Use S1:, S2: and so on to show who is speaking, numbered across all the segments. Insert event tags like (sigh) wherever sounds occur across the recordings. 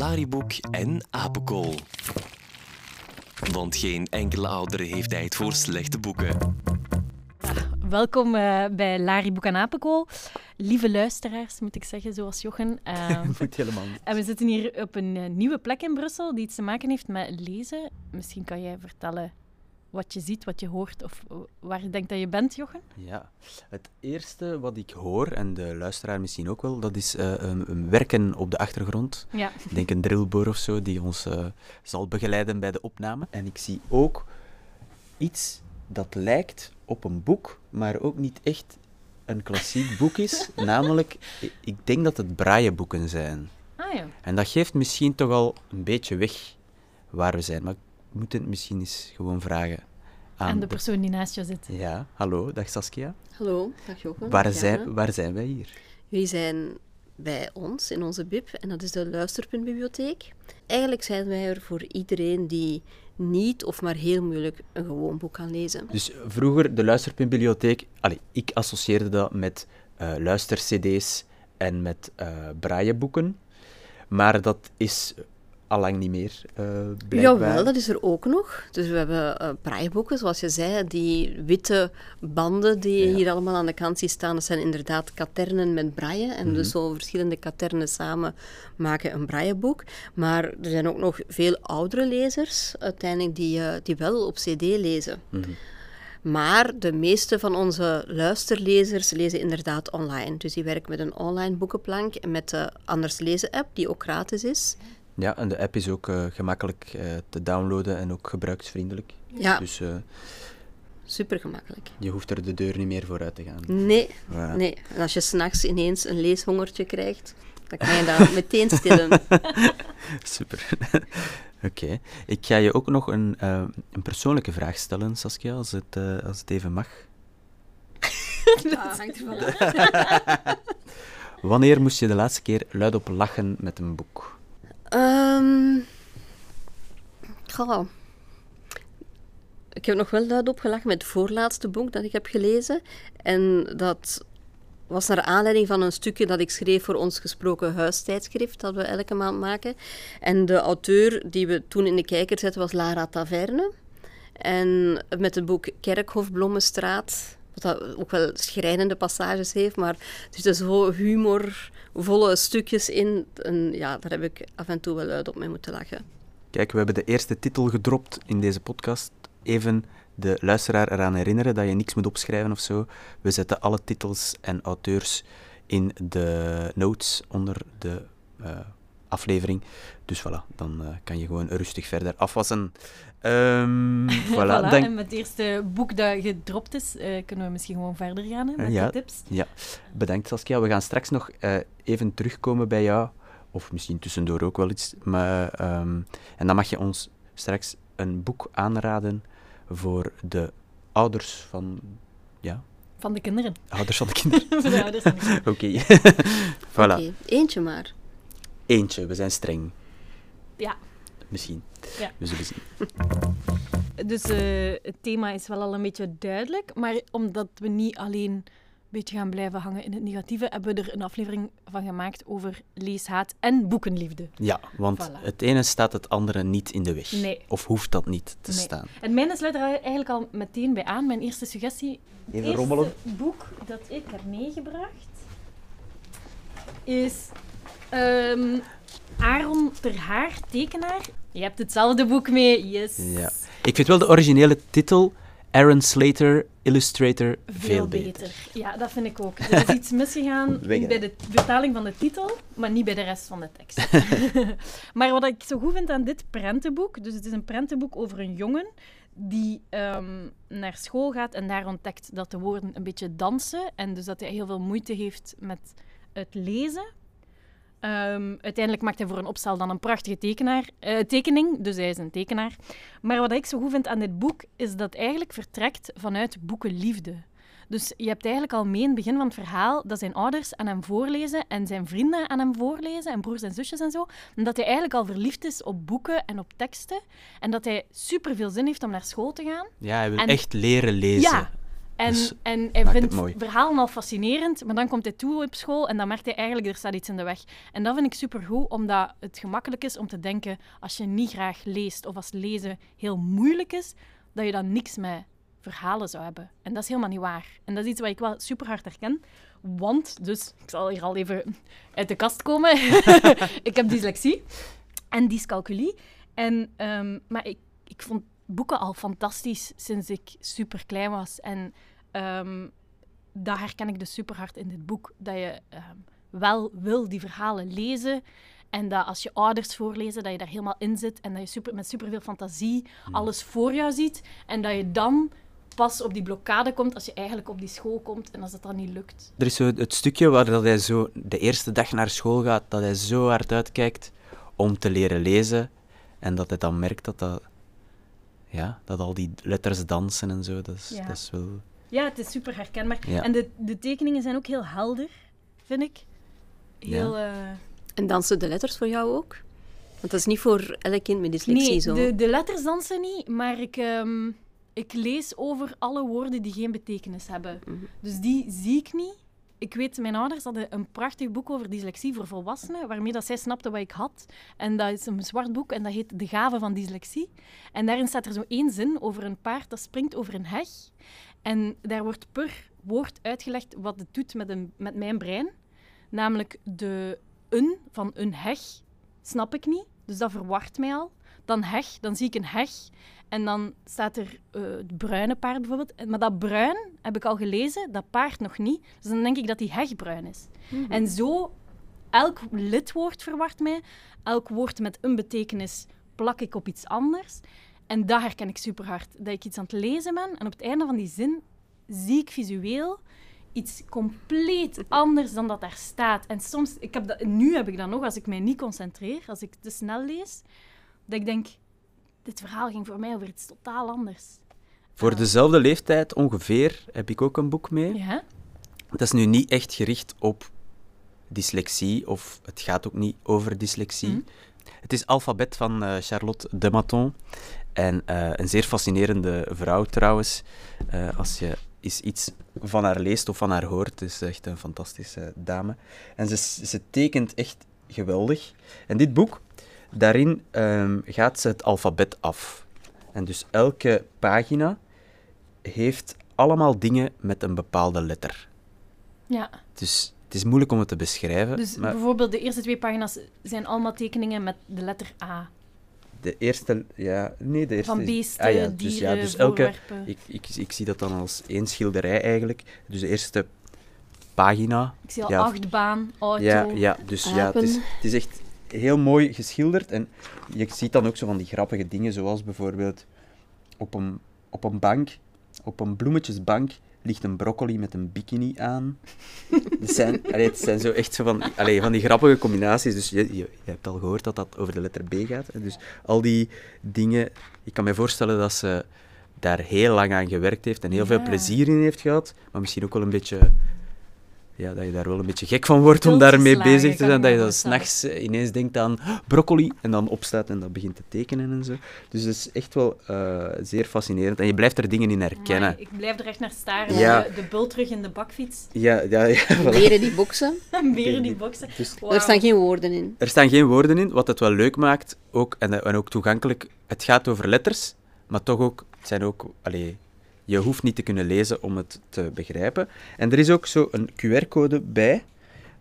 S1: Lariboek en Apenkool. Want geen enkele ouder heeft tijd voor slechte boeken.
S2: Welkom uh, bij Lariboek en Apenkool. Lieve luisteraars, moet ik zeggen, zoals Jochen. Uh, (laughs)
S3: Moet helemaal niet.
S2: en we zitten hier op een uh, nieuwe plek in Brussel die iets te maken heeft met lezen. Misschien kan jij vertellen wat je ziet, wat je hoort of waar je denkt dat je bent, Jochen?
S3: Ja, het eerste wat ik hoor, en de luisteraar misschien ook wel, dat is uh, een, een, werken op de achtergrond.
S2: Ja.
S3: Ik denk een drillboor of zo, die ons uh, zal begeleiden bij de opname. En ik zie ook iets dat lijkt op een boek, maar ook niet echt een klassiek boek is. (laughs) Namelijk, ik denk dat het braaienboeken zijn.
S2: Ah ja.
S3: En dat geeft misschien toch al een beetje weg waar we zijn. Maar moet het misschien eens gewoon vragen aan
S2: En de persoon die naast je zit.
S3: Ja, hallo, dag Saskia.
S4: Hallo, dag Jochen.
S3: Waar zijn, waar zijn wij hier?
S4: Jullie zijn bij ons in onze BIP en dat is de Luisterpuntbibliotheek. Eigenlijk zijn wij er voor iedereen die niet of maar heel moeilijk een gewoon boek kan lezen.
S3: Dus vroeger, de luisterpuntbibliotheek, allee, ik associeerde dat met uh, luistercd's en met uh, braaienboeken. Maar dat is allang niet meer, uh, blijkbaar.
S4: Jawel, dat is er ook nog. Dus we hebben uh, zoals je zei, die witte banden die ja. hier allemaal aan de kant staan, dat zijn inderdaad katernen met braaien. En mm -hmm. dus zo verschillende katernen samen maken een braaienboek. Maar er zijn ook nog veel oudere lezers, uiteindelijk, die, uh, die wel op cd lezen.
S3: Mm -hmm.
S4: Maar de meeste van onze luisterlezers lezen inderdaad online. Dus die werken met een online boekenplank en met de Anders Lezen app, die ook gratis is.
S3: Ja, en de app is ook uh, gemakkelijk uh, te downloaden en ook gebruiksvriendelijk.
S4: Ja.
S3: Dus uh,
S4: super gemakkelijk.
S3: je hoeft er de deur niet meer voor uit te gaan.
S4: Nee,
S3: Voilà.
S4: nee. En als je s'nachts ineens een leeshongertje krijgt, dan kan je dat (laughs) meteen stillen. (laughs)
S3: super. (laughs) Oké. Okay. Ik ga je ook nog een, een persoonlijke vraag stellen, Saskia, als het, als het even mag.
S4: dat hangt ervan
S3: Wanneer moest je de laatste keer luidop lachen met een boek?
S4: Um, goh. Ik heb nog wel luidop gelachen met het voorlaatste boek dat ik heb gelezen. En dat was naar aanleiding van een stukje dat ik schreef voor ons gesproken huistijdschrift, dat we elke maand maken. En de auteur die we toen in de kijker zetten was Lara Taverne. En met het boek Kerkhof Blommenstraat, dat ook wel schrijnende passages heeft, maar er zitten zo humorvolle stukjes in. En ja, daar heb ik af en toe wel uit op mee moeten lachen.
S3: Kijk, we hebben de eerste titel gedropt in deze podcast. Even de luisteraar eraan herinneren dat je niks moet opschrijven of zo. We zetten alle titels en auteurs in de notes onder de uh, aflevering. Dus voilà, dan uh, kan je gewoon rustig verder afwassen. Um, (laughs) voilà,
S2: voilà,
S3: dan...
S2: En met het eerste boek dat gedropt is, uh, kunnen we misschien gewoon verder gaan hè, met
S3: ja,
S2: de tips.
S3: Ja, bedankt Saskia. We gaan straks nog uh, even terugkomen bij jou. Of misschien tussendoor ook wel iets. Maar, um, en dan mag je ons straks een boek aanraden voor de ouders van... Ja?
S2: Van de kinderen.
S3: Ouders van de kinderen. (laughs) (laughs) Oké. voilà.
S4: Okay, eentje maar.
S3: Eentje, we zijn streng.
S2: Ja.
S3: Misschien.
S2: Ja.
S3: We zullen zien.
S2: Dus uh, het thema is wel al een beetje duidelijk, maar omdat we niet alleen een beetje gaan blijven hangen in het negatieve, hebben we er een aflevering van gemaakt over leeshaat en boekenliefde.
S3: Ja, want
S2: Voilà.
S3: het ene staat het andere niet in de weg.
S2: Nee.
S3: Of hoeft dat niet te
S2: Nee.
S3: staan.
S2: En mijn sluit er eigenlijk al meteen bij aan. Mijn eerste suggestie, het
S3: Even
S2: eerste
S3: rommelen.
S2: boek dat ik heb meegebracht, is ehm, Aaron Ter Haar, tekenaar. Je hebt hetzelfde boek mee, yes.
S3: Ja. Ik vind wel de originele titel Aaron Slater, Illustrator, veel, beter.
S2: Ja, dat vind ik ook. Er is (laughs) iets misgegaan bij de vertaling van de titel, maar niet bij de rest van de tekst. (laughs) (laughs) maar wat ik zo goed vind aan dit prentenboek, dus het is een prentenboek over een jongen die ehm, naar school gaat en daar ontdekt dat de woorden een beetje dansen en dus dat hij heel veel moeite heeft met het lezen. Ehm, uiteindelijk maakt hij voor een opstel dan een prachtige tekenaar, eh, tekening, dus hij is een tekenaar. Maar wat ik zo goed vind aan dit boek, is dat het eigenlijk vertrekt vanuit boekenliefde. Dus je hebt eigenlijk al mee in het begin van het verhaal dat zijn ouders aan hem voorlezen en zijn vrienden aan hem voorlezen en broers en zusjes en zo. En dat hij eigenlijk al verliefd is op boeken en op teksten. En dat hij super veel zin heeft om naar school te gaan.
S3: Ja, hij wil
S2: En-
S3: echt leren lezen.
S2: Ja. En,
S3: Dus
S2: en hij
S3: het
S2: vindt
S3: mooi.
S2: verhalen al fascinerend, maar dan komt hij toe op school en dan merkt hij eigenlijk, er staat iets in de weg. En dat vind ik supergoed, omdat het gemakkelijk is om te denken, als je niet graag leest of als lezen heel moeilijk is, dat je dan niks met verhalen zou hebben. En dat is helemaal niet waar. En dat is iets wat ik wel super hard herken. Want, dus, ik zal hier al even uit de kast komen. (laughs) ik heb dyslexie en dyscalculie. En, ehm, maar ik, ik vond boeken al fantastisch sinds ik super klein was. En ehm, dat herken ik dus super hard in dit boek. Dat je ehm, wel wil die verhalen lezen. En dat als je ouders voorlezen, dat je daar helemaal in zit. En dat je super, met superveel fantasie alles voor jou ziet. En dat je dan pas op die blokkade komt als je eigenlijk op die school komt. En als het dan niet lukt.
S3: Er is zo het stukje waar dat hij zo de eerste dag naar school gaat, dat hij zo hard uitkijkt om te leren lezen. En dat hij dan merkt dat, dat, ja, dat al die letters dansen en zo. Dat is,
S2: Ja.
S3: dat is wel...
S2: Ja, het is super herkenbaar.
S3: Ja.
S2: En de, de tekeningen zijn ook heel helder, vind ik. Heel... eh,
S4: En dansen de letters voor jou ook? Want dat is niet voor elk kind met dyslexie
S2: nee,
S4: zo.
S2: de, de letters dansen niet, maar ik, ehm, ik lees over alle woorden die geen betekenis hebben.
S4: Mhm.
S2: Dus die zie ik niet. Ik weet, mijn ouders hadden een prachtig boek over dyslexie voor volwassenen, waarmee dat zij snapten wat ik had. En dat is een zwart boek en dat heet De Gave van Dyslexie. En daarin staat er zo één zin over een paard dat springt over een heg. En daar wordt per woord uitgelegd wat het doet met, een, met mijn brein. Namelijk de een van een heg snap ik niet, dus dat verwart mij al. Dan heg, dan zie ik een heg en dan staat er eh, het bruine paard bijvoorbeeld. Maar dat bruin heb ik al gelezen, dat paard nog niet. Dus dan denk ik dat die heg bruin is. En zo, elk lidwoord verwart mij, elk woord met een betekenis plak ik op iets anders. En dat herken ik super hard. Dat ik iets aan het lezen ben en op het einde van die zin zie ik visueel iets compleet (laughs) anders dan dat daar staat. En soms, ik heb dat, nu heb ik dat nog, als ik mij niet concentreer, als ik te snel lees, dat ik denk, dit verhaal ging voor mij over iets totaal anders.
S3: Voor dezelfde leeftijd ongeveer heb ik ook een boek mee.
S2: Ja?
S3: Dat is nu niet echt gericht op dyslexie, of het gaat ook niet over dyslexie.
S2: Mhm.
S3: Het is Alphabet van eh, Charlotte de Maton. En eh, een zeer fascinerende vrouw trouwens. Eh, als je eens iets van haar leest of van haar hoort, is echt een fantastische dame. En ze, ze tekent echt geweldig. En dit boek, daarin ehm, gaat ze het alfabet af. En dus elke pagina heeft allemaal dingen met een bepaalde letter.
S2: Ja.
S3: Dus het is moeilijk om het te beschrijven.
S2: Dus
S3: maar
S2: bijvoorbeeld de eerste twee pagina's zijn allemaal tekeningen met de letter A.
S3: de eerste, ja, nee, de eerste
S2: Van beesten,
S3: ah ja, dus,
S2: dieren,
S3: ja, dus elke,
S2: voorwerpen.
S3: ik, ik, ik zie dat dan als één schilderij eigenlijk. Dus de eerste pagina.
S2: Ik zie al
S3: ja.
S2: achtbaan, auto.
S3: Ja, ja, dus ja, het is, het is echt heel mooi geschilderd. En je ziet dan ook zo van die grappige dingen, zoals bijvoorbeeld op een, op een bank, op een bloemetjesbank, ligt een broccoli met een bikini aan. (laughs) Het zijn, allee, het zijn zo echt zo van, allee, van die grappige combinaties. Dus je, je, je hebt al gehoord dat dat over de letter B gaat. En dus al die dingen, ik kan me voorstellen dat ze daar heel lang aan gewerkt heeft en heel veel plezier in heeft gehad, maar misschien ook wel een beetje ja, dat je daar wel een beetje gek van wordt om daarmee bezig te zijn. Dat je dan s'nachts eh, ineens denkt aan "Oh, broccoli en dan opstaat en dat begint te tekenen en zo. Dus dat is echt wel eh, zeer fascinerend. En je blijft er dingen in herkennen.
S2: Amai, ik blijf er echt naar staren.
S3: Ja.
S2: De, de bul terug in de bakfiets.
S3: Ja, ja, ja. voilà.
S4: Leren die boksen. (laughs)
S2: Beren die boksen.
S3: Dus.
S4: Er staan geen woorden in.
S3: er staan geen woorden in, wat het wel leuk maakt ook, en, en ook toegankelijk. Het gaat over letters, maar toch ook, het zijn ook, allee, je hoeft niet te kunnen lezen om het te begrijpen. En er is ook zo een QR-code bij,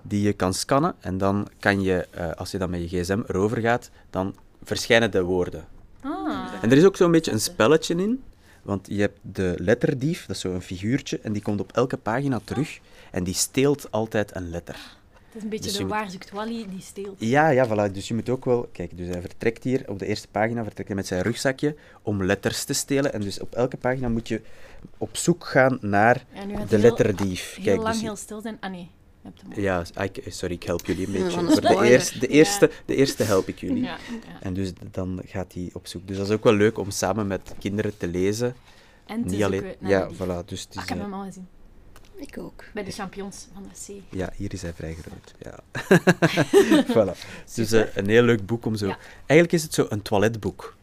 S3: die je kan scannen. En dan kan je, eh, als je dan met je gsm erover gaat, dan verschijnen de woorden.
S2: Ah.
S3: En er is ook zo'n beetje een spelletje in. Want je hebt de letterdief, dat is zo'n figuurtje, en die komt op elke pagina terug. En die steelt altijd een letter.
S2: Het is een beetje
S3: Dus
S2: de
S3: je moet-
S2: waar zoekt Wally die steelt.
S3: Ja, ja, voilà. Dus je moet ook wel... Kijk, dus hij vertrekt hier op de eerste pagina vertrekt hij met zijn rugzakje om letters te stelen. En dus op elke pagina moet je op zoek gaan naar
S2: Ja,
S3: de
S2: heel-
S3: letterdief.
S2: Heel
S3: Kijk,
S2: lang
S3: dus
S2: heel stil zijn. Ah nee, je hebt hem al.
S3: Ja, ik- sorry, ik help jullie een beetje. (laughs) Voor de, eerste, de,
S2: Ja.
S3: eerste, de eerste help ik jullie.
S2: Ja, ja.
S3: En dus dan gaat hij op zoek. Dus dat is ook wel leuk om samen met kinderen te lezen.
S2: En te
S3: Niet alleen... Ja, voilà. Dus het
S2: Ah, ik heb hem al gezien.
S4: Ik ook.
S2: Bij de champions van de C.
S3: Ja, hier is hij vrij groot. Ja. (laughs) voilà. Dus een heel leuk boek om zo...
S2: Ja.
S3: Eigenlijk is het zo een toiletboek.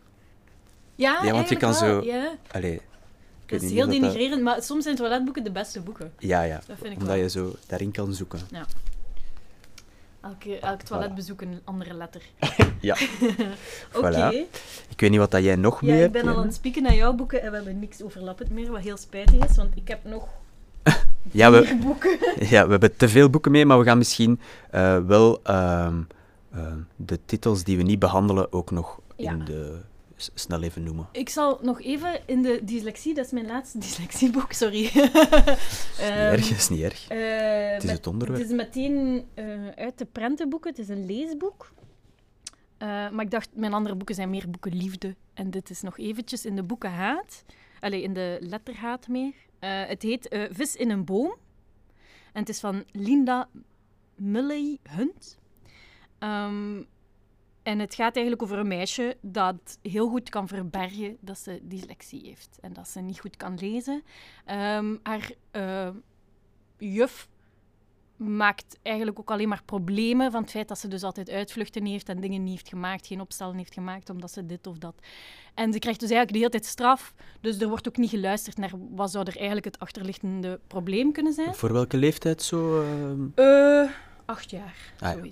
S2: Ja,
S3: Ja, want je kan
S2: wel,
S3: zo-
S2: Ja.
S3: Allee, weet
S2: is heel
S3: dat-
S2: denigrerend, maar soms zijn toiletboeken de beste boeken.
S3: Ja, ja.
S2: Dat vind ik
S3: Omdat
S2: wel.
S3: je zo daarin kan zoeken.
S2: Elke, elk toiletbezoek een andere letter. (laughs)
S3: Ja. (laughs)
S2: Oké.
S3: Voilà. Ik weet niet wat dat jij nog
S2: Ja,
S3: mee
S2: ik
S3: hebt.
S2: ben al aan het spieken naar jouw boeken en we hebben niks overlappend meer, wat heel spijtig is, want ik heb nog
S3: Ja, we,
S2: boeken. (laughs)
S3: ja, we hebben te veel boeken mee, maar we gaan misschien eh, wel ehm, ehm, de titels die we niet behandelen ook nog
S2: Ja.
S3: in de, snel even noemen.
S2: Ik zal nog even in de dyslexie, dat is mijn laatste (laughs) dyslexieboek, sorry. (laughs)
S3: Is niet
S2: Ehm,
S3: erg, is niet erg.
S2: eh,
S3: Het is
S2: met-
S3: het onderwerp.
S2: Het is meteen eh, uit de prentenboeken, het is een leesboek. Maar ik dacht, mijn andere boeken zijn meer boeken liefde. En dit is nog eventjes in de boeken haat. Allee, in de letterhaat meer. Eh, het heet eh, Vis in een boom. En het is van Linda Mulley Hunt. Ehm, en het gaat eigenlijk over een meisje dat heel goed kan verbergen dat ze dyslexie heeft. En dat ze niet goed kan lezen. Ehm, haar eh, juf maakt eigenlijk ook alleen maar problemen van het feit dat ze dus altijd uitvluchten heeft en dingen niet heeft gemaakt, geen opstellen heeft gemaakt omdat ze dit of dat. En ze krijgt dus eigenlijk de hele tijd straf, dus er wordt ook niet geluisterd naar wat zou er eigenlijk het achterliggende probleem kunnen zijn.
S3: Voor welke leeftijd zo?
S2: Eh, acht jaar,
S3: Ah, ja.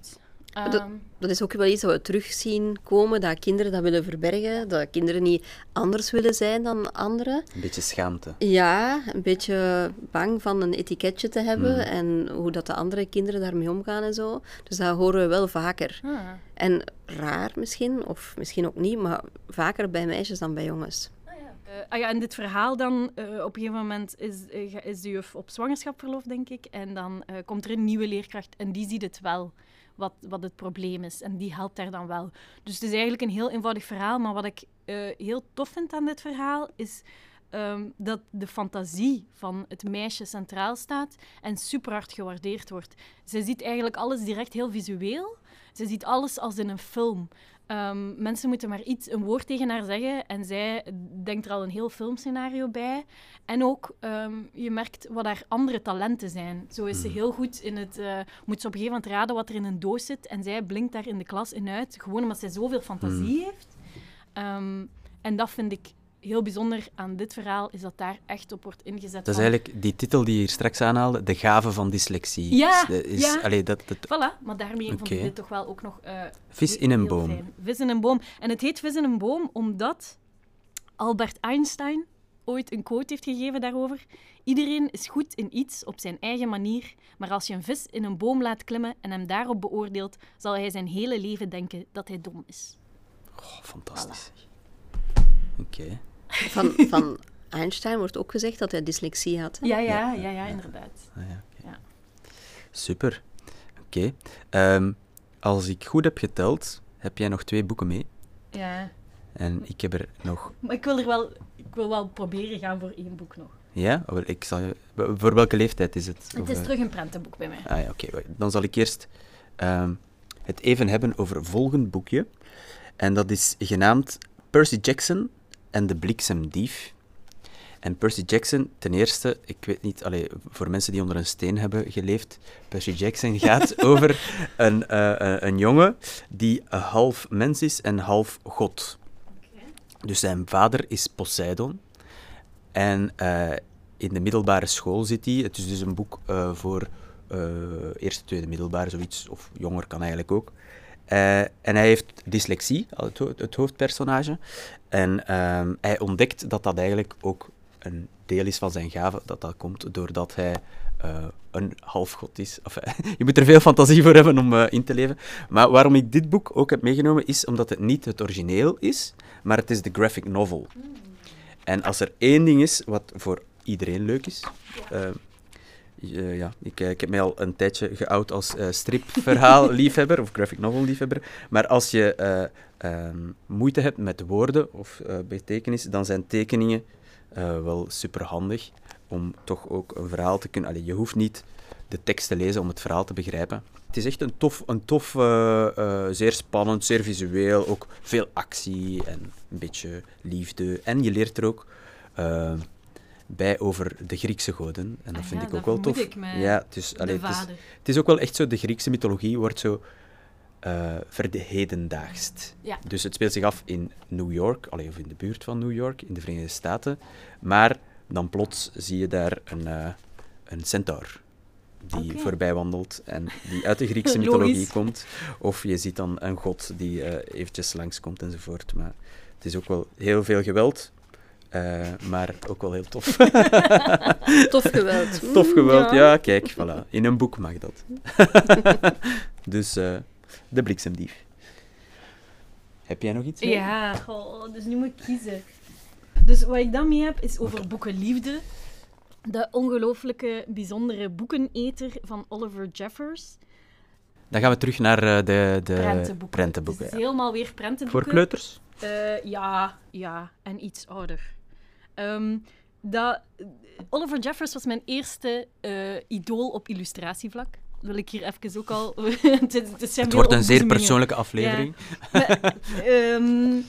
S4: Dat-
S2: Ehm,
S4: Dat is ook wel iets dat we terugzien komen, dat kinderen dat willen verbergen, dat kinderen niet anders willen zijn dan anderen.
S3: Een beetje schaamte.
S4: Ja, een beetje bang van een etiketje te hebben
S3: Mm.
S4: en hoe dat de andere kinderen daarmee omgaan en zo. Dus dat horen we wel vaker.
S2: ah.
S4: En raar misschien, of misschien ook niet, maar vaker bij meisjes dan bij jongens.
S2: Eh, ah ja, en dit verhaal dan, eh, op een gegeven moment is, eh, is de juf op zwangerschapsverlof, denk ik. En dan eh, komt er een nieuwe leerkracht en die ziet het wel, wat, wat het probleem is. En die helpt daar dan wel. Dus het is eigenlijk een heel eenvoudig verhaal. Maar wat ik eh, heel tof vind aan dit verhaal, is ehm, dat de fantasie van het meisje centraal staat en super hard gewaardeerd wordt. Ze ziet eigenlijk alles direct heel visueel. Ze ziet alles als in een film. Ehm, mensen moeten maar iets, een woord tegen haar zeggen en zij denkt er al een heel filmscenario bij. En ook, ehm, je merkt wat haar andere talenten zijn. Zo is ze heel goed in het... eh, moet ze op een gegeven moment raden wat er in een doos zit en zij blinkt daar in de klas in uit, gewoon omdat zij zoveel fantasie heeft. Ehm, en dat vind ik heel bijzonder aan dit verhaal, is dat daar echt op wordt ingezet.
S3: Dat is eigenlijk die titel die je hier straks aanhaalde, De gave van dyslexie.
S2: Ja,
S3: Is, is,
S2: ja.
S3: allee, dat, dat,
S2: Voilà, maar daarmee vond ik dit toch wel ook nog... eh,
S3: vis in een boom.
S2: fijn. Vis in een boom. En het heet Vis in een boom omdat Albert Einstein ooit een quote heeft gegeven daarover. Iedereen is goed in iets op zijn eigen manier, maar als je een vis in een boom laat klimmen en hem daarop beoordeelt, zal hij zijn hele leven denken dat hij dom is.
S3: Oh, fantastisch. Oké.
S4: Van, (laughs) van Einstein wordt ook gezegd dat hij dyslexie had. hè?
S2: Ja, ja, ja, ja, inderdaad.
S3: Ah, ja, oké.
S2: Ja.
S3: Super. Oké. Ehm, als ik goed heb geteld, heb jij nog twee boeken mee.
S2: Ja.
S3: En ik heb er nog...
S2: Maar ik wil er wel, ik wil wel proberen gaan voor één boek nog.
S3: Ja? Ik zal je... Voor welke leeftijd is het?
S2: Het
S3: Of,
S2: is
S3: eh,
S2: terug een prentenboek bij mij.
S3: Ah ja, oké. Dan zal ik eerst ehm, het even hebben over volgend boekje. En dat is genaamd Percy Jackson en de Bliksemdief. En Percy Jackson, ten eerste, ik weet niet, allee, voor mensen die onder een steen hebben geleefd, Percy Jackson (laughs) gaat over een, eh, eh, een jongen die half mens is en half god. Dus zijn vader is Poseidon. En eh, in de middelbare school zit hij. Het is dus een boek voor eerste, tweede middelbare, zoiets. Of jonger kan eigenlijk ook. Eh, en hij heeft dyslexie, het, ho- het hoofdpersonage. En ehm, hij ontdekt dat dat eigenlijk ook een deel is van zijn gave. Dat dat komt doordat hij eh, een halfgod is. Of, (laughs) je moet er veel fantasie voor hebben om eh, in te leven. Maar waarom ik dit boek ook heb meegenomen, is omdat het niet het origineel is, maar het is de graphic novel. En als er één ding is wat voor iedereen leuk is. Eh, ja, ik, eh, ik heb mij al een tijdje geout als eh stripverhaal-liefhebber (laughs) of graphic novel-liefhebber. Maar als je eh, ehm, moeite hebt met woorden of betekenis, dan zijn tekeningen wel superhandig om toch ook een verhaal te kunnen... Allee, je hoeft niet de tekst te lezen om het verhaal te begrijpen. Het is echt een tof, een tof zeer spannend, zeer visueel, ook veel actie en een beetje liefde. En je leert er ook bij over de Griekse goden. En dat
S2: Ah
S3: vind
S2: ja,
S3: ik ook wel tof.
S2: ik
S3: ja, dus, allee, het, is,
S2: vader.
S3: het is ook wel echt zo, de Griekse mythologie wordt zo eh verhedendaagst.
S2: Ja.
S3: Dus het speelt zich af in New York, allee, of in de buurt van New York, in de Verenigde Staten. Maar dan plots zie je daar een, eh, een centaur die voorbij wandelt en die uit de Griekse (laughs) mythologie komt. Of je ziet dan een god die eh, eventjes langskomt enzovoort. Maar het is ook wel heel veel geweld, eh, maar ook wel heel tof. (laughs)
S4: Tof geweld. (laughs)
S3: tof geweld, ja. kijk, voilà. In een boek mag dat. (laughs) dus eh, de bliksemdief. Heb jij nog iets?
S2: Ja, goh, dus nu moet ik kiezen. Dus wat ik dan mee heb, is over boeken liefde. De ongelooflijke, bijzondere boekeneter van Oliver Jeffers.
S3: Dan gaan we terug naar eh, de, de
S2: Prentenboeken.
S3: prentenboeken,
S2: Dus
S3: ja.
S2: helemaal weer prentenboeken.
S3: Voor kleuters?
S2: Eh, ja, ja, en iets ouder. Ehm, dat, Oliver Jeffers was mijn eerste eh, idool op illustratievlak. Dat wil ik hier even ook al... (laughs) het, het,
S3: wordt een zeer persoonlijke aflevering.
S2: Maar, ehm,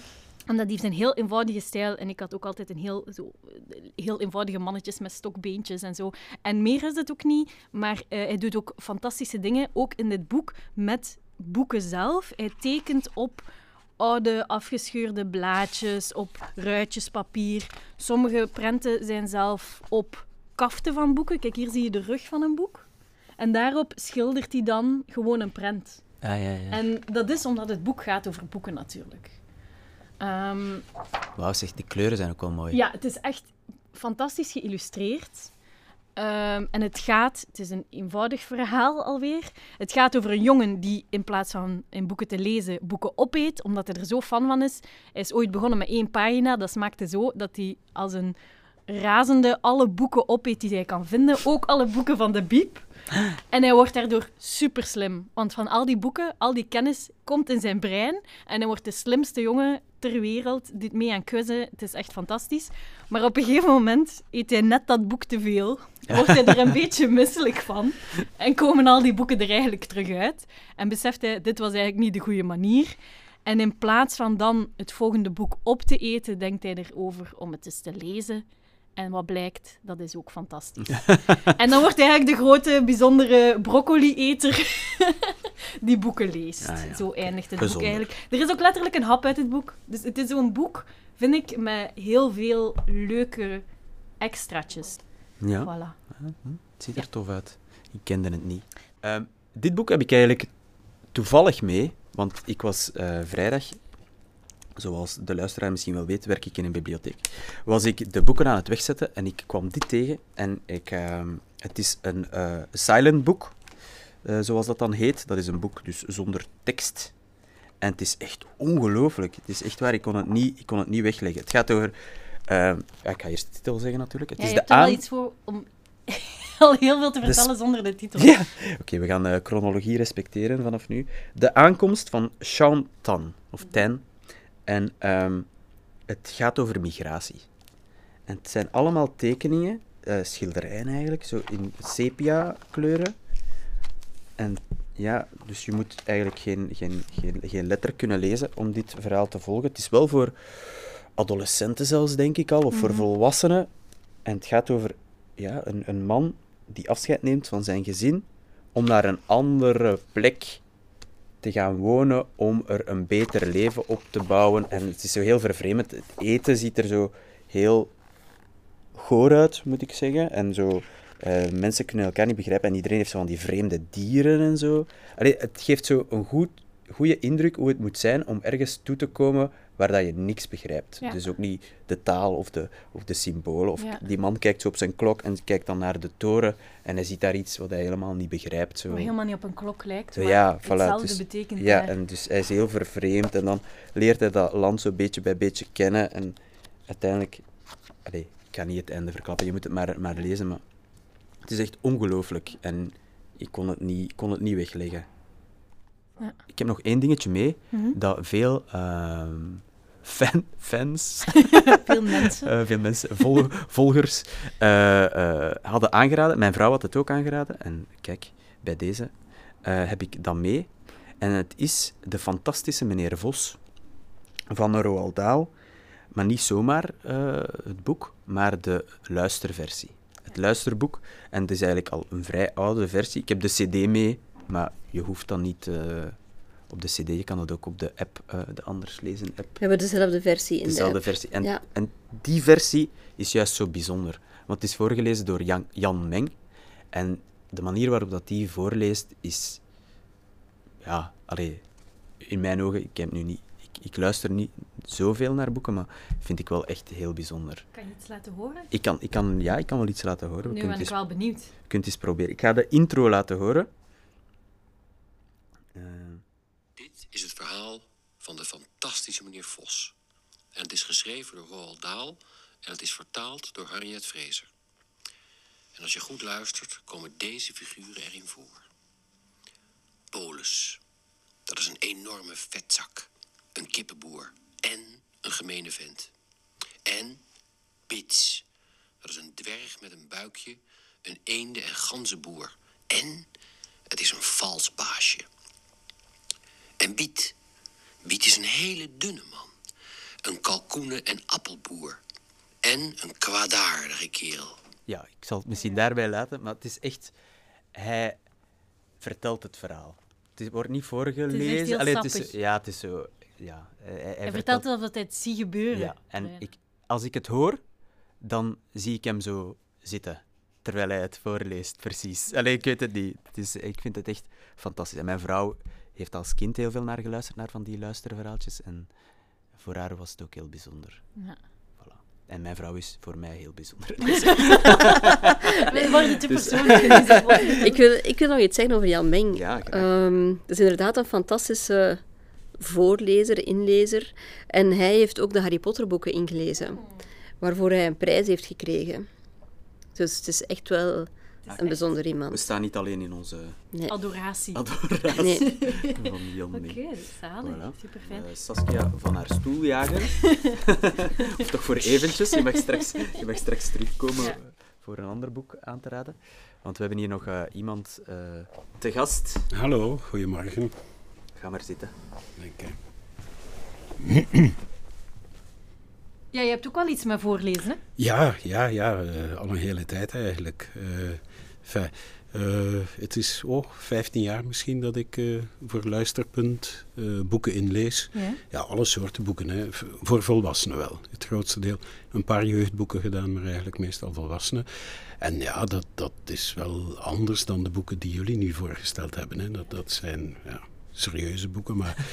S2: omdat die heeft een heel eenvoudige stijl. En ik had ook altijd een heel, zo, heel eenvoudige mannetjes met stokbeentjes en zo. En meer is het ook niet. Maar eh, hij doet ook fantastische dingen. Ook in dit boek met boeken zelf. Hij tekent op oude afgescheurde blaadjes, op ruitjes papier. Sommige prenten zijn zelf op kaften van boeken. Kijk, hier zie je de rug van een boek. En daarop schildert hij dan gewoon een prent.
S3: Ah, ja, ja.
S2: En dat is omdat het boek gaat over boeken natuurlijk. Ehm,
S3: Wauw, zeg, die kleuren zijn ook wel mooi.
S2: ja, het is echt fantastisch geïllustreerd. Ehm, en het gaat, het is een eenvoudig verhaal alweer. Het gaat over een jongen die in plaats van in boeken te lezen, boeken opeet, omdat hij er zo fan van is. Hij is ooit begonnen met één pagina. Dat smaakte zo dat hij als een razende alle boeken opeet die hij kan vinden. Ook alle boeken van de Biep. (gasps) En hij wordt daardoor super slim. Want van al die boeken, al die kennis komt in zijn brein. En hij wordt de slimste jongen ter wereld. Doet mee aan quizzen. Het is echt fantastisch. Maar op een gegeven moment eet hij net dat boek te veel. Wordt hij er een (laughs) beetje misselijk van. En komen al die boeken er eigenlijk terug uit. En beseft hij, dit was eigenlijk niet de goede manier. En in plaats van dan het volgende boek op te eten, denkt hij erover om het eens te lezen. En wat blijkt, dat is ook fantastisch. (laughs) en dan wordt hij eigenlijk de grote, bijzondere broccoli-eter (laughs) die boeken leest.
S3: Ja,
S2: Zo eindigt het
S3: Gezonder.
S2: boek eigenlijk. Er is ook letterlijk een hap uit het boek. Dus het is zo'n boek, vind ik, met heel veel leuke extraatjes.
S3: Ja,
S2: Voilà.
S3: het ziet er tof uit. Ik kende het niet. Ehm, dit boek heb ik eigenlijk toevallig mee, want ik was eh, vrijdag, zoals de luisteraar misschien wel weet, werk ik in een bibliotheek. Was ik de boeken aan het wegzetten en ik kwam dit tegen. En ik, ehm, het is een eh, silent boek, eh, zoals dat dan heet. Dat is een boek dus zonder tekst. En het is echt ongelooflijk. Het is echt waar, ik kon het niet, ik kon het niet wegleggen. Het gaat over... ehm, ja, ik ga eerst de titel zeggen natuurlijk. Het
S2: Ja,
S3: is de aan...
S2: iets voor om (laughs) al heel veel te
S3: Dus-
S2: vertellen zonder de titel.
S3: Ja, oké, we gaan eh, chronologie respecteren vanaf nu. De aankomst van Sean Tan, of Tan. En ehm, het gaat over migratie. En het zijn allemaal tekeningen, eh, schilderijen eigenlijk, zo in sepia kleuren. En ja, dus je moet eigenlijk geen, geen, geen, geen letter kunnen lezen om dit verhaal te volgen. Het is wel voor adolescenten zelfs, denk ik al, of voor
S2: Mhm.
S3: volwassenen. En het gaat over ja, een, een man die afscheid neemt van zijn gezin om naar een andere plek te gaan wonen, om er een beter leven op te bouwen. En het is zo heel vervreemd. Het eten ziet er zo heel goor uit, moet ik zeggen. En zo, eh, mensen kunnen elkaar niet begrijpen en iedereen heeft zo van die vreemde dieren en zo. Allee, het geeft zo een goed, goede indruk hoe het moet zijn om ergens toe te komen waar dat je niks begrijpt.
S2: Ja.
S3: Dus ook niet de taal of de, of de symbolen. Of
S2: Ja.
S3: Die man kijkt zo op zijn klok en kijkt dan naar de toren en hij ziet daar iets wat hij helemaal niet begrijpt. Zo.
S2: Wat helemaal niet op een klok lijkt, maar
S3: Ja, voilà,
S2: hetzelfde
S3: dus-
S2: betekent
S3: Ja,
S2: daar.
S3: en dus hij is heel vervreemd en dan leert hij dat land zo beetje bij beetje kennen en uiteindelijk... Allee, ik ga niet het einde verklappen, je moet het maar, maar lezen, maar het is echt ongelooflijk en ik kon het niet, kon het niet wegleggen.
S2: Ja.
S3: Ik heb nog één dingetje mee,
S2: Mhm.
S3: dat veel ehm, fan, fans, (laughs)
S2: Veel mensen.
S3: eh, veel mensen, vol- volgers, eh, eh, hadden aangeraden. Mijn vrouw had het ook aangeraden. En kijk, bij deze heb ik dat mee. En het is De Fantastische Meneer Vos van Roald Dahl. Maar niet zomaar het boek, maar de luisterversie. Het luisterboek. En het is eigenlijk al een vrij oude versie. Ik heb de cd mee, maar je hoeft dan niet... op de cd, je kan het ook op de app, eh, de Anders Lezen app.
S4: We hebben dezelfde versie in de
S3: Dezelfde
S4: app.
S3: versie. En,
S4: Ja.
S3: en die versie is juist zo bijzonder. Want het is voorgelezen door Jan, Jan Meng. En de manier waarop dat die voorleest is... Ja, allee, in mijn ogen, ik, heb nu niet, ik, ik luister niet zoveel naar boeken, maar vind ik wel echt heel bijzonder.
S2: Kan je iets laten horen?
S3: Ik kan, ik kan, ja, ik kan wel iets laten horen.
S2: Nu ben ik
S3: eens-
S2: wel benieuwd.
S3: je kunt eens proberen. Ik ga de intro laten horen. Eh,
S5: is het verhaal van de fantastische meneer Vos. En het is geschreven door Roald Dahl en het is vertaald door Harriet Fraser. En als je goed luistert, komen deze figuren erin voor. Polis, dat is een enorme vetzak, een kippenboer en een gemene vent. En Bits, dat is een dwerg met een buikje, een eende- en ganzenboer. En het is een vals baasje. En Biet. Biet is een hele dunne man. Een kalkoenen- en appelboer. En een kwaadaardige kerel.
S3: Ja, ik zal het misschien daarbij laten, maar het is echt... Hij vertelt het verhaal. Het wordt niet voorgelezen.
S2: heel
S3: Allee, het is, ja, het is zo... Ja, hij, hij
S2: Hij vertelt het alsof hij het ziet gebeuren.
S3: Ja, en
S2: Ja.
S3: ik, als ik het hoor, dan zie ik hem zo zitten. Terwijl hij het voorleest, precies. Allee, ik weet het niet. Het is, ik vind het echt fantastisch. En mijn vrouw heeft als kind heel veel naar geluisterd, naar van die luisterverhaaltjes. En voor haar was het ook heel bijzonder.
S2: Ja.
S3: Voilà. En mijn vrouw is voor mij heel bijzonder. (laughs) (laughs)
S2: We worden te
S3: Dus-
S2: persoonlijk. (laughs)
S4: Ik wil, ik wil nog iets zeggen over Jan Meng.
S3: Ja.
S4: Ehm, dat is inderdaad een fantastische voorlezer, inlezer. En hij heeft ook de Harry Potter boeken ingelezen, waarvoor hij een prijs heeft gekregen. Dus het is echt wel een bijzonder
S3: We
S4: iemand.
S3: staan niet alleen in onze
S4: Nee.
S2: Adoratie.
S3: adoratie
S4: Nee. (laughs)
S3: van Jan
S2: Oké, is zalig.
S3: Voilà.
S2: Super fijn.
S3: Eh, Saskia van haar stoel jagen. (laughs) of toch voor eventjes. Je mag straks, je mag straks terugkomen
S2: Ja.
S3: voor een ander boek aan te raden. Want we hebben hier nog eh, iemand eh, te gast.
S6: Hallo, goedemorgen.
S3: Ga maar zitten.
S6: Dank je.
S2: Ja, je hebt ook wel iets met voorlezen, hè?
S6: Ja, ja, ja, eh, al een hele tijd eigenlijk. Eh, enfin, eh, het is oh, 15 jaar misschien dat ik voor Luisterpunt boeken inlees.
S2: Ja.
S6: Ja, alle soorten boeken, hè. Voor volwassenen wel. Het grootste deel. Een paar jeugdboeken gedaan, maar eigenlijk meestal volwassenen. En ja, dat, dat is wel anders dan de boeken die jullie nu voorgesteld hebben. Hè. Dat, dat zijn ja, serieuze boeken, maar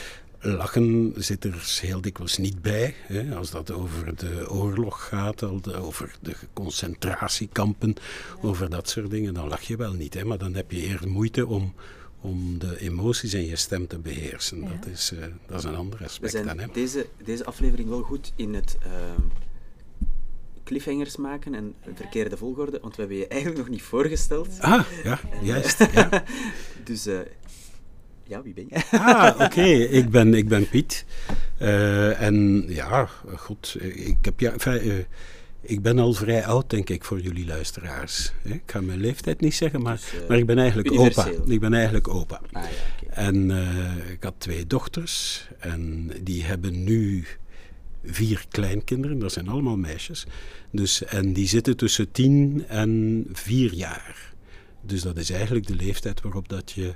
S6: lachen zit er heel dikwijls niet bij. Hè. Als dat over de oorlog gaat, over de concentratiekampen, over dat soort dingen, dan lach je wel niet. Hè. Maar dan heb je eerder moeite om, om de emoties in je stem te beheersen.
S2: Ja.
S6: Dat, is, eh, dat is een ander
S3: We
S6: aspect
S3: zijn
S6: dan. Hè.
S3: deze, deze aflevering wel goed in het ehm, cliffhangers maken en verkeerde volgorde, want we hebben je eigenlijk nog niet voorgesteld.
S6: Ah, ja, juist. Ja. (laughs)
S3: Dus eh, ja, wie ben jij?
S6: Ah, (laughs) oké. Ik, ben, ik ben Piet. Eh, en ja, god, eh, ik, heb, ja, enfin, eh, ik ben al vrij oud, denk ik, voor jullie luisteraars. Ik ga mijn leeftijd niet zeggen, maar,
S3: Dus, eh,
S6: maar ik ben eigenlijk opa. Ik ben eigenlijk opa.
S3: Ah ja.
S6: En ik had twee dochters en die hebben nu vier kleinkinderen, dat zijn allemaal meisjes. Dus, en die zitten tussen tien en vier jaar. Dus dat is eigenlijk de leeftijd waarop dat je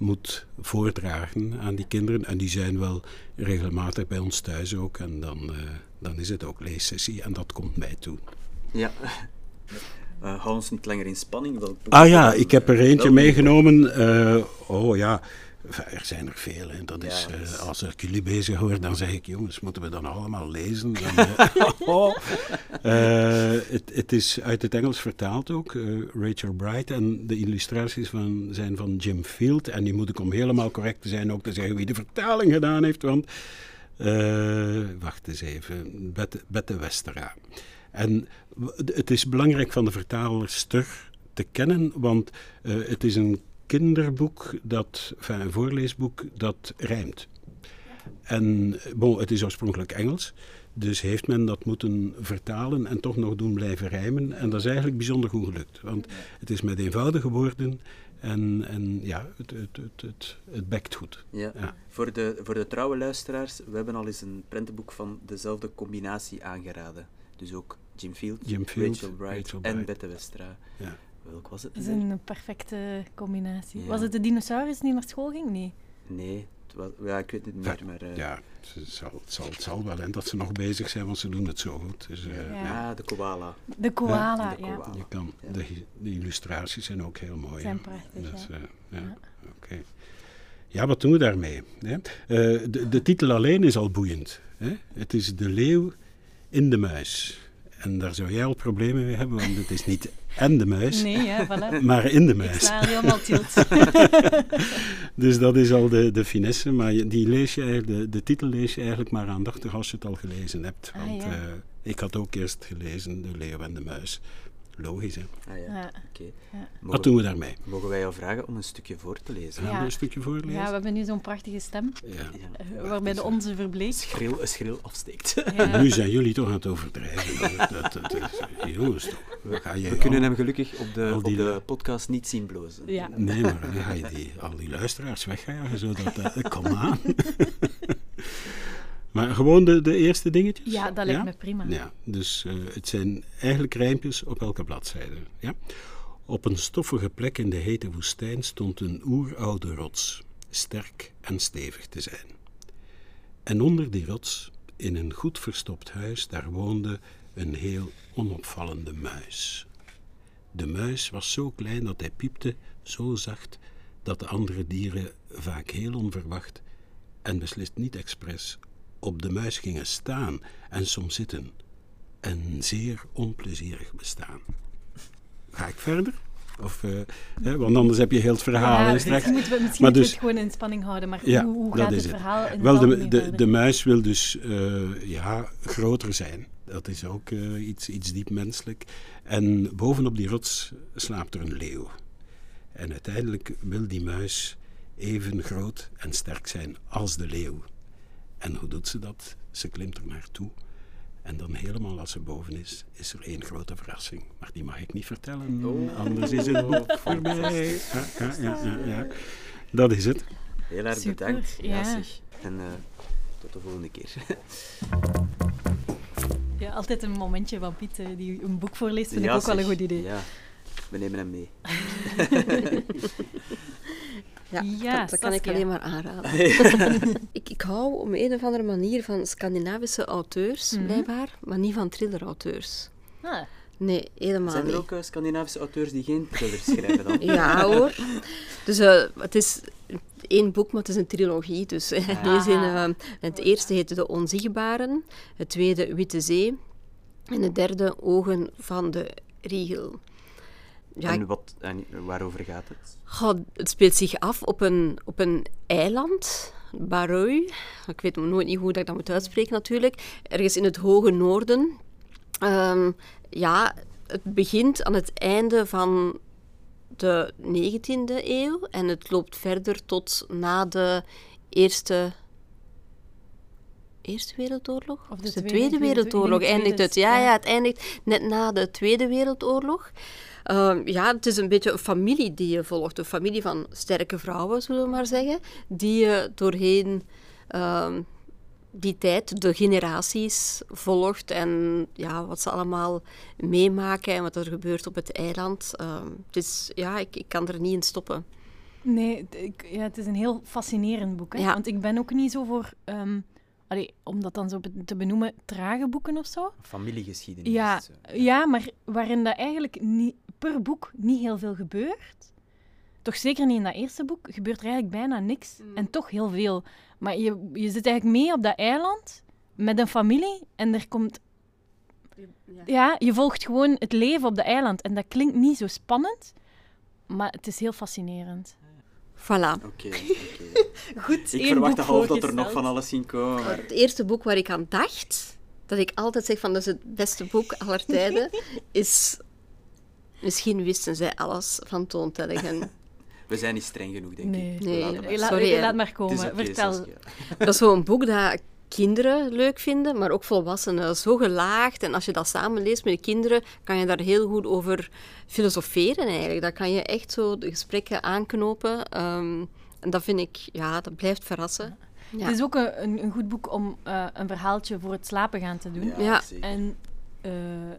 S6: moet voordragen aan die kinderen. En die zijn wel regelmatig bij ons thuis ook. En dan, eh, dan is het ook leessessie en dat komt mij toe.
S3: Ja. Eh, hou ons niet langer in spanning. Welk
S6: Ah ja, ik heb er
S3: wel
S6: eentje
S3: mee-
S6: meegenomen. eh, oh ja, er zijn er veel. Hè. Dat
S3: Ja,
S6: is,
S3: dat
S6: eh, Als ik jullie bezig hoor, dan zeg ik, jongens, moeten we dan allemaal lezen? Dan, (laughs) eh, (laughs) oh. Eh, het, het is uit het Engels vertaald ook, Rachel Bright. En de illustraties van, zijn van Jim Field. En die moet ik om helemaal correct te zijn ook te zeggen wie de vertaling gedaan heeft. Want, wacht eens even, Bette, Bette Westera. En het is belangrijk van de vertalerster te kennen, want het is een kinderboek, dat, enfin, een voorleesboek dat rijmt. En bon, het is oorspronkelijk Engels, dus heeft men dat moeten vertalen en toch nog doen blijven rijmen. En dat is eigenlijk bijzonder goed gelukt, want het is met eenvoudige woorden en, en ja, het, het, het, het, het bekt goed.
S3: Ja.
S6: Ja.
S3: Voor, de, voor de trouwe luisteraars, we hebben al eens een prentenboek van dezelfde combinatie aangeraden. Dus ook Jim Field,
S6: Jim Field,
S3: Rachel Bright
S6: Rachel
S3: en. Bette Westra.
S6: Ja.
S3: Welk was het?
S2: Dat is een perfecte combinatie.
S3: Ja.
S2: Was het de dinosaurus die naar school ging? Nee.
S3: Nee, was- ja, ik weet het niet meer, maar... eh,
S6: Ja, het zal, het, zal, het zal wel en dat ze nog bezig zijn, want ze doen het zo goed. Dus, eh,
S2: Ja.
S3: ja, de koala.
S2: De koala,
S3: de
S2: ja.
S3: koala.
S6: Je kan,
S3: Ja.
S6: de, de illustraties zijn ook heel mooi.
S2: Zijn prachtig, ja.
S6: eh, ja,
S2: Ja.
S6: oké. Ja, wat doen we daarmee? Hè? Eh, de, de titel alleen is al boeiend. Hè? Het is De Leeuw in de Muis. En daar zou jij al problemen mee hebben, want het is niet en de muis,
S2: Nee, ja, voilà.
S6: maar in de muis.
S2: sta helemaal tilt. (laughs)
S6: Dus dat is al de, de finesse, maar die lees je eigenlijk, de, de titel lees je eigenlijk maar aandachtig als je het al gelezen hebt.
S2: Ah,
S6: Want
S2: ja.
S6: eh, ik had ook eerst gelezen De Leeuw en de Muis. Logisch, hè?
S3: Ah, ja.
S2: Ja.
S3: Oké.
S2: Ja.
S6: Wat doen we daarmee?
S3: Mogen wij jou vragen om een stukje voor te lezen?
S2: Ja.
S6: we een stukje voorlezen?
S2: ja, we hebben nu zo'n prachtige stem,
S6: Ja.
S2: eh,
S3: Ja.
S2: waarbij de onze verbleekt.
S3: Schril, schril afsteekt.
S2: Ja.
S6: Nu zijn jullie toch aan het overdrijven. Dat, dat, dat jongens, toch. Ga je
S3: We kunnen
S6: al-
S3: hem gelukkig op de, op de podcast niet zien blozen.
S2: Ja.
S6: Nee, maar dan ga je die, al die luisteraars wegjagen, zodat... dat kom aan. (laughs) maar gewoon de, de eerste dingetjes?
S2: Ja, dat lijkt me prima.
S6: Ja, dus eh, het zijn eigenlijk rijmpjes op elke bladzijde. Ja? Op een stoffige plek in de hete woestijn stond een oeroude rots, sterk en stevig te zijn. En onder die rots, in een goed verstopt huis, daar woonde een heel onopvallende muis. De muis was zo klein dat hij piepte, zo zacht, dat de andere dieren vaak heel onverwacht en beslist niet expres op de muis gingen staan en soms zitten. Een zeer onplezierig bestaan. Ga ik verder? Of, eh, hè, want anders heb je heel het verhaal.
S2: Ja, dus
S6: straks.
S2: moeten we, misschien
S6: Maar dus-
S2: het gewoon in spanning houden, maar
S6: Ja,
S2: hoe, gaat het verhaal in
S6: Wel, de, de, de muis wil dus eh, ja, groter zijn. Dat is ook eh, iets, iets diep menselijk. En bovenop die rots slaapt er een leeuw. En uiteindelijk wil die muis even groot en sterk zijn als de leeuw. En hoe doet ze dat? Ze klimt er naartoe. En dan helemaal als ze boven is, is er één grote verrassing. Maar die mag ik niet vertellen,
S3: Oh.
S6: anders is het (laughs) boek voorbij. Ja, ja, ja, ja, ja. Dat is het.
S3: Heel erg
S2: Super,
S3: bedankt.
S2: ja.
S3: zeg. En eh, tot de volgende keer.
S2: Ja, altijd een momentje van Piet eh, die een boek voorleest, vind
S3: Ja,
S2: ik ook wel een goed idee.
S3: Ja, we nemen hem mee. (laughs)
S4: Ja,
S2: Ja,
S4: dat, dat kan ik alleen maar aanraden. (laughs) (laughs) ik, ik hou op een of andere manier van Scandinavische auteurs,
S2: Mhm.
S4: blijkbaar, maar niet van thriller-auteurs.
S2: Ah,
S4: Nee, helemaal
S3: Zijn er
S4: niet.
S3: ook eh, Scandinavische auteurs die geen thrillers schrijven dan? (laughs)
S4: Ja hoor. Dus eh, het is één boek, maar het is een trilogie. Dus in die zin, eh, het eerste heette De Onzichtbaren, het tweede Witte Zee en het derde Ogen van de Riegel. Ja,
S3: En wat, en waarover gaat het?
S4: Het speelt zich af op een, op een eiland, Barreuil. Ik weet nooit niet hoe dat ik dat moet uitspreken natuurlijk. Ergens in het hoge noorden. Ehm, ja, het begint aan het einde van de 19e eeuw en het loopt verder tot na de Eerste, eerste Wereldoorlog?
S2: Of de
S4: Dus de
S2: Tweede,
S4: Wereldoorlog eindigt het. Ja,
S2: ja.
S4: het eindigt net na de Tweede Wereldoorlog. Ehm, ja, het is een beetje een familie die je volgt. Een familie van sterke vrouwen, zullen we maar zeggen. Die je doorheen ehm, die tijd, de generaties volgt. En ja, wat ze allemaal meemaken en wat er gebeurt op het eiland. Ehm, het is, ja, ik, ik kan er niet in stoppen.
S2: nee, het- ik, ja, het is een heel fascinerend boek. Hè?
S4: Ja.
S2: Want ik ben ook niet zo voor, allee, om dat dan zo te benoemen, trage boeken of zo.
S3: Familiegeschiedenis.
S2: Ja,
S3: eh.
S2: ja, maar waarin dat eigenlijk niet, per boek niet heel veel gebeurt. Toch zeker niet in dat eerste boek, gebeurt er eigenlijk bijna niks. En toch heel veel. Maar je, je zit eigenlijk mee op dat eiland met een familie en er komt... Ja, je volgt gewoon het leven op dat eiland. En dat klinkt niet zo spannend, maar het is heel fascinerend.
S4: Voilà.
S3: Oké, oké. (laughs)
S2: Goed,
S3: Ik verwacht half dat er nog van alles ging komen. Maar...
S4: Het eerste boek waar ik aan dacht, dat ik altijd zeg van dat is het beste boek aller tijden, (laughs) is Misschien wisten zij alles van Toon Tellegen. (laughs)
S3: We zijn niet streng genoeg, denk
S2: Nee.
S3: ik.
S4: Nee.
S3: maar.
S4: Sorry,
S2: laat maar komen. Vertel.
S4: Dat is zo'n boek dat kinderen leuk vinden, maar ook volwassenen. Zo gelaagd. En als je dat samen leest met de kinderen, kan je daar heel goed over filosoferen eigenlijk. Dat kan je echt zo de gesprekken aanknopen. Ehm, en dat vind ik, ja, dat blijft verrassen. Ja.
S2: Het is ook een, een, goed boek om eh, een verhaaltje voor het slapen gaan te doen.
S3: Ja.
S2: En eh,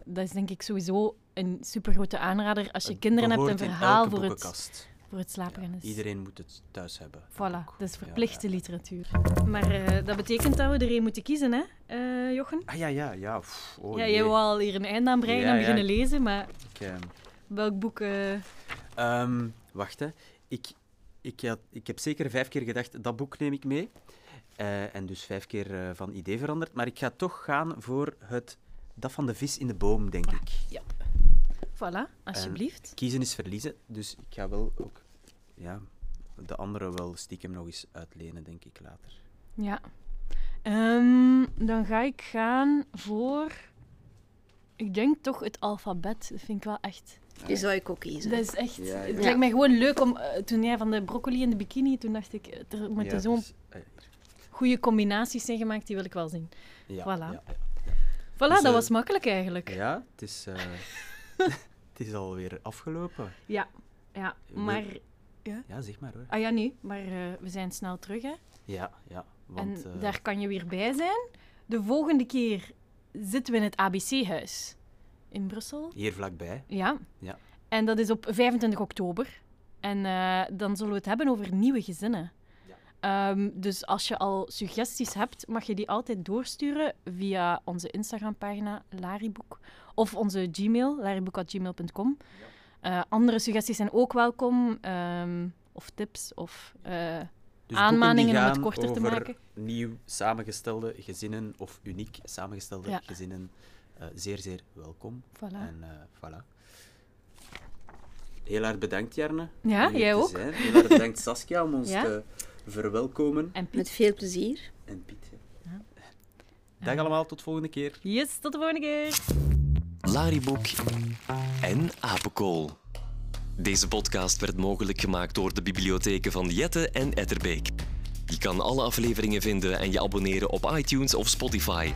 S2: dat is denk ik sowieso een supergrote aanrader als je kinderen hebt, een verhaal voor het. Voor het slapen gaan is...
S3: Iedereen moet het thuis hebben.
S2: Voilà, dat is
S3: Ja,
S2: verplichte
S3: ja.
S2: literatuur. Maar eh, dat betekent dat we er een moeten kiezen, hè, eh, Jochen?
S3: Ah ja, ja, ja. Pff, oh,
S2: ja, jij wou al hier een eind aan breien
S3: Ja,
S2: en
S3: ja.
S2: beginnen lezen, maar
S3: Ik, ehm,
S2: welk boek... eh,
S3: Ehm, wacht, hè. Ik, ik, had, ik heb zeker vijf keer gedacht, dat boek neem ik mee. Eh, en dus vijf keer eh, van idee veranderd. Maar ik ga toch gaan voor het, dat van de vis in de boom, denk ik.
S2: Voilà, alsjeblieft.
S3: Kiezen is verliezen, dus ik ga wel ook ja, de andere wel stiekem nog eens uitlenen, denk ik, later.
S2: Ja. Ehm, dan ga ik gaan voor... Ik denk toch het alfabet. Dat vind ik wel echt...
S4: Die zou ik ook kiezen.
S2: Dat is echt...
S3: Ja, ja.
S2: Het lijkt mij gewoon leuk om... eh, toen jij van de broccoli en de bikini, toen dacht ik, eh, er moeten
S3: Ja,
S2: zo'n
S3: dus,
S2: goede combinaties zijn gemaakt, die wil ik wel zien.
S3: ja,
S2: Voilà.
S3: Ja,
S2: Voilà,
S3: Dus,
S2: dat was makkelijk eigenlijk.
S3: ja het, is, eh, (laughs) het is alweer afgelopen.
S2: Ja, ja. Maar...
S3: Ja, zeg maar hoor.
S2: Ah ja, nee. Maar eh, we zijn snel terug, hè.
S3: Ja, ja. Want,
S2: en
S3: eh,
S2: daar kan je weer bij zijn. De volgende keer zitten we in het ABC-huis in Brussel.
S3: hier vlakbij.
S2: Ja.
S3: Ja.
S2: En dat is op 25 oktober. En eh, dan zullen we het hebben over nieuwe gezinnen.
S3: Ja.
S2: Ehm, dus als je al suggesties hebt, mag je die altijd doorsturen via onze Instagram-pagina Lariboek of onze Gmail, lariboek.gmail.com. Eh, andere suggesties zijn ook welkom, ehm, of tips of eh,
S3: Dus
S2: aanmaningen om het korter te maken.
S3: Nieuw samengestelde gezinnen of uniek samengestelde
S2: Ja.
S3: gezinnen, eh, zeer, zeer welkom.
S2: Voilà.
S3: En eh, voilà. Heel erg bedankt, Jarne.
S2: Ja, jij ook.
S3: zijn. Heel erg bedankt, (laughs) Saskia, om ons
S2: Ja.
S3: te verwelkomen.
S2: En Piet.
S4: Met veel plezier.
S3: En Piet. ja. Dag allemaal, tot volgende keer.
S2: Yes, tot de volgende keer.
S1: Lariboek en Apenkool. Deze podcast werd mogelijk gemaakt door de bibliotheken van Jette en Etterbeek. Je kan alle afleveringen vinden en je abonneren op iTunes of Spotify.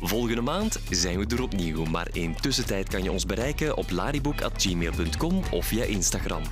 S1: Volgende maand zijn we er opnieuw, maar in tussentijd kan je ons bereiken op lariboek.gmail.com of via Instagram.